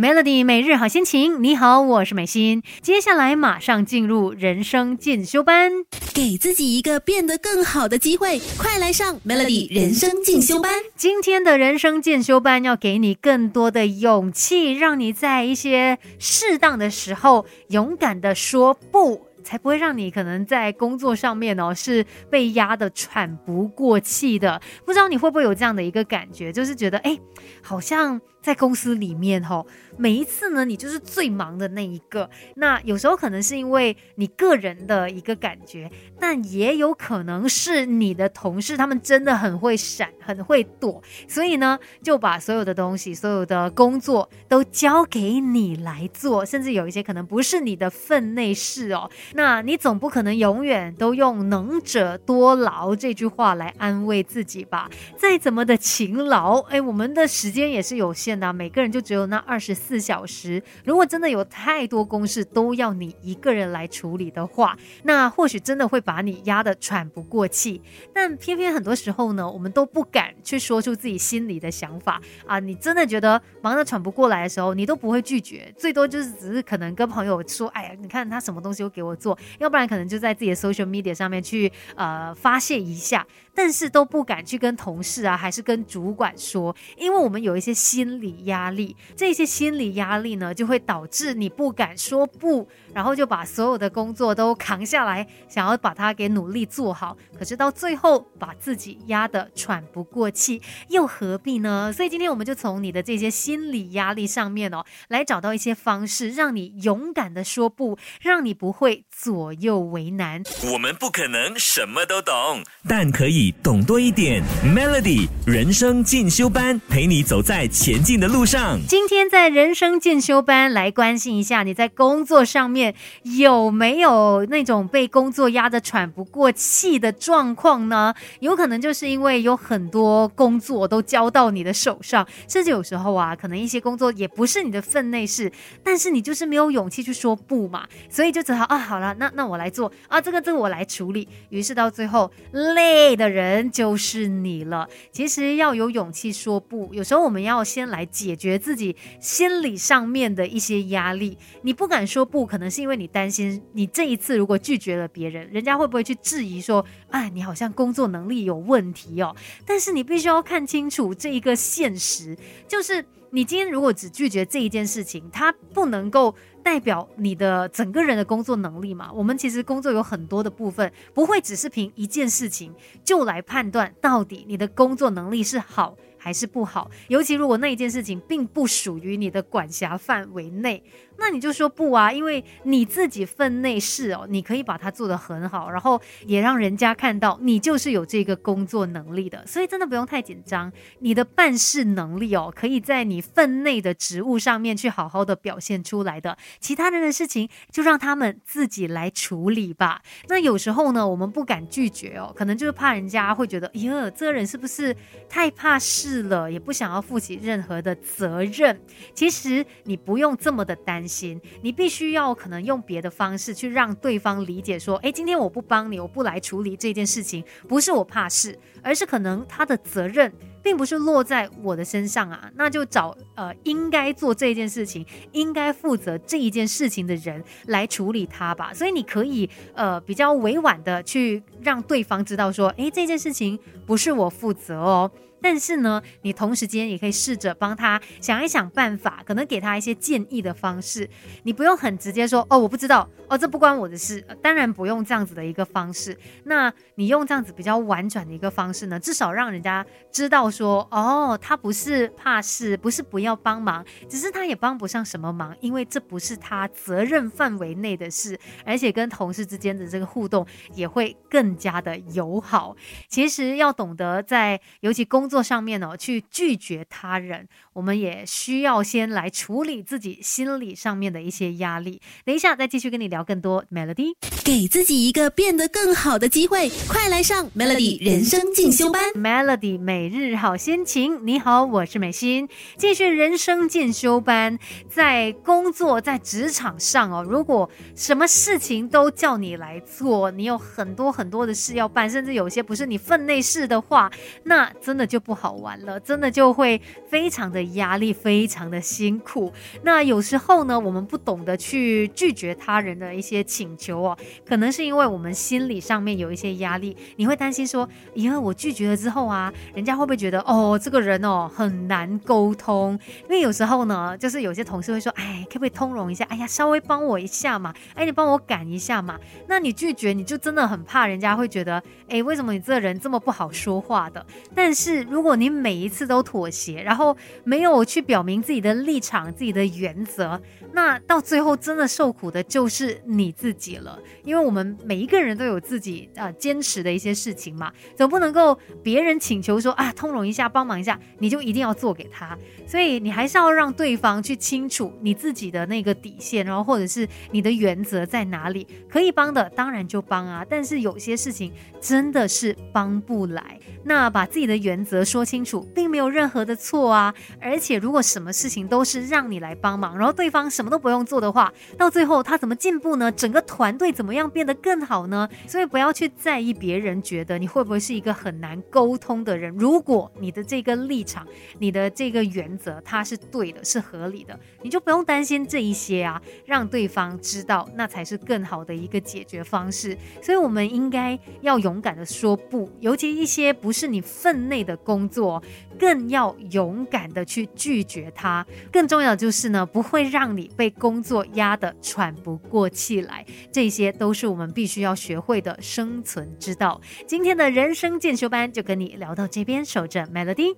Melody 每日好心情，你好，我是美心。接下来马上进入人生进修班，给自己一个变得更好的机会，快来上 Melody 人生进修班。今天的人生进修班要给你更多的勇气，让你在一些适当的时候勇敢的说不。才不会让你可能在工作上面哦是被压得喘不过气的。不知道你会不会有这样的一个感觉，就是觉得哎，好像在公司里面哈。每一次呢，你就是最忙的那一个。那有时候可能是因为你个人的一个感觉，但也有可能是你的同事他们真的很会闪，很会躲，所以呢就把所有的东西、所有的工作都交给你来做，甚至有一些可能不是你的分内事哦。那你总不可能永远都用“能者多劳”这句话来安慰自己吧？再怎么的勤劳，哎，我们的时间也是有限每个人就只有那二十。四小时，如果真的有太多公事都要你一个人来处理的话，那或许真的会把你压得喘不过气。但偏偏很多时候呢，我们都不敢去说出自己心里的想法啊。你真的觉得忙得喘不过来的时候，你都不会拒绝，最多就是只是可能跟朋友说：“哎呀，你看他什么东西都给我做。”要不然可能就在自己的 social media 上面去呃发泄一下。但是都不敢去跟同事啊，还是跟主管说，因为我们有一些心理压力，这些心理压力呢，就会导致你不敢说不，然后就把所有的工作都扛下来，想要把它给努力做好，可是到最后把自己压得喘不过气，又何必呢？所以今天我们就从你的这些心理压力上面哦，来找到一些方式，让你勇敢的说不，让你不会左右为难。我们不可能什么都懂，但可以。懂多一点，Melody 人生进修班陪你走在前进的路上。今天在人生进修班来关心一下，你在工作上面有没有那种被工作压得喘不过气的状况呢？有可能就是因为有很多工作都交到你的手上，甚至有时候啊，可能一些工作也不是你的分内事，但是你就是没有勇气去说不嘛，所以就只好啊，好了，那那我来做啊，这个这个我来处理。于是到最后累的。人就是你了。其实要有勇气说不，有时候我们要先来解决自己心理上面的一些压力。你不敢说不，可能是因为你担心，你这一次如果拒绝了别人，人家会不会去质疑说，哎，你好像工作能力有问题哦。但是你必须要看清楚这一个现实，就是你今天如果只拒绝这一件事情，它不能够。代表你的整个人的工作能力嘛？我们其实工作有很多的部分，不会只是凭一件事情就来判断到底你的工作能力是好。还是不好，尤其如果那一件事情并不属于你的管辖范围内，那你就说不啊，因为你自己分内事哦，你可以把它做得很好，然后也让人家看到你就是有这个工作能力的，所以真的不用太紧张，你的办事能力哦，可以在你分内的职务上面去好好的表现出来的，其他人的事情就让他们自己来处理吧。那有时候呢，我们不敢拒绝哦，可能就是怕人家会觉得，哎呀，这个人是不是太怕事？事了，也不想要负起任何的责任。其实你不用这么的担心，你必须要可能用别的方式去让对方理解说，哎，今天我不帮你，我不来处理这件事情，不是我怕事，而是可能他的责任。并不是落在我的身上啊，那就找呃应该做这件事情、应该负责这一件事情的人来处理它吧。所以你可以呃比较委婉的去让对方知道说，诶，这件事情不是我负责哦。但是呢，你同时间也可以试着帮他想一想办法，可能给他一些建议的方式。你不用很直接说哦，我不知道哦，这不关我的事。当然不用这样子的一个方式。那你用这样子比较婉转的一个方式呢，至少让人家知道。说哦，他不是怕事，不是不要帮忙，只是他也帮不上什么忙，因为这不是他责任范围内的事，而且跟同事之间的这个互动也会更加的友好。其实要懂得在尤其工作上面哦，去拒绝他人，我们也需要先来处理自己心理上面的一些压力。等一下再继续跟你聊更多 Melody，给自己一个变得更好的机会，快来上 Melody 人生进修班，Melody 每日。好心情，你好，我是美心，继续人生进修班。在工作在职场上哦，如果什么事情都叫你来做，你有很多很多的事要办，甚至有些不是你分内事的话，那真的就不好玩了，真的就会非常的压力，非常的辛苦。那有时候呢，我们不懂得去拒绝他人的一些请求哦，可能是因为我们心理上面有一些压力，你会担心说，以后我拒绝了之后啊，人家会不会觉得得哦，这个人哦很难沟通？因为有时候呢，就是有些同事会说，哎，可不可以通融一下？哎呀，稍微帮我一下嘛，哎，你帮我赶一下嘛。那你拒绝，你就真的很怕人家会觉得，哎，为什么你这个人这么不好说话的？但是如果你每一次都妥协，然后没有去表明自己的立场、自己的原则，那到最后真的受苦的就是你自己了。因为我们每一个人都有自己呃坚持的一些事情嘛，总不能够别人请求说啊通融一下、帮忙一下，你就一定要做给他。所以你还是要让对方去清楚你自己的那个底线，然后或者是你的原则在哪里，可以帮的当然就帮啊。但是有些事情真的是帮不来，那把自己的原则说清楚，并没有任何的错啊。而且如果什么事情都是让你来帮忙，然后对方什么都不用做的话，到最后他怎么进步呢？整个团队怎么样变得更好呢？所以不要去在意别人觉得你会不会是一个很难沟通的人。如果你的这个立场，你的这个原则，它是对的，是合理的，你就不用担心这一些啊，让对方知道，那才是更好的一个解决方式。所以，我们应该要勇敢的说不，尤其一些不是你分内的工作，更要勇敢的去拒绝它。更重要就是呢，不会让你被工作压得喘不过气来。这些都是我们必须要学会的生存之道。今天的人生进修班就跟你聊到这边，守着 Melody。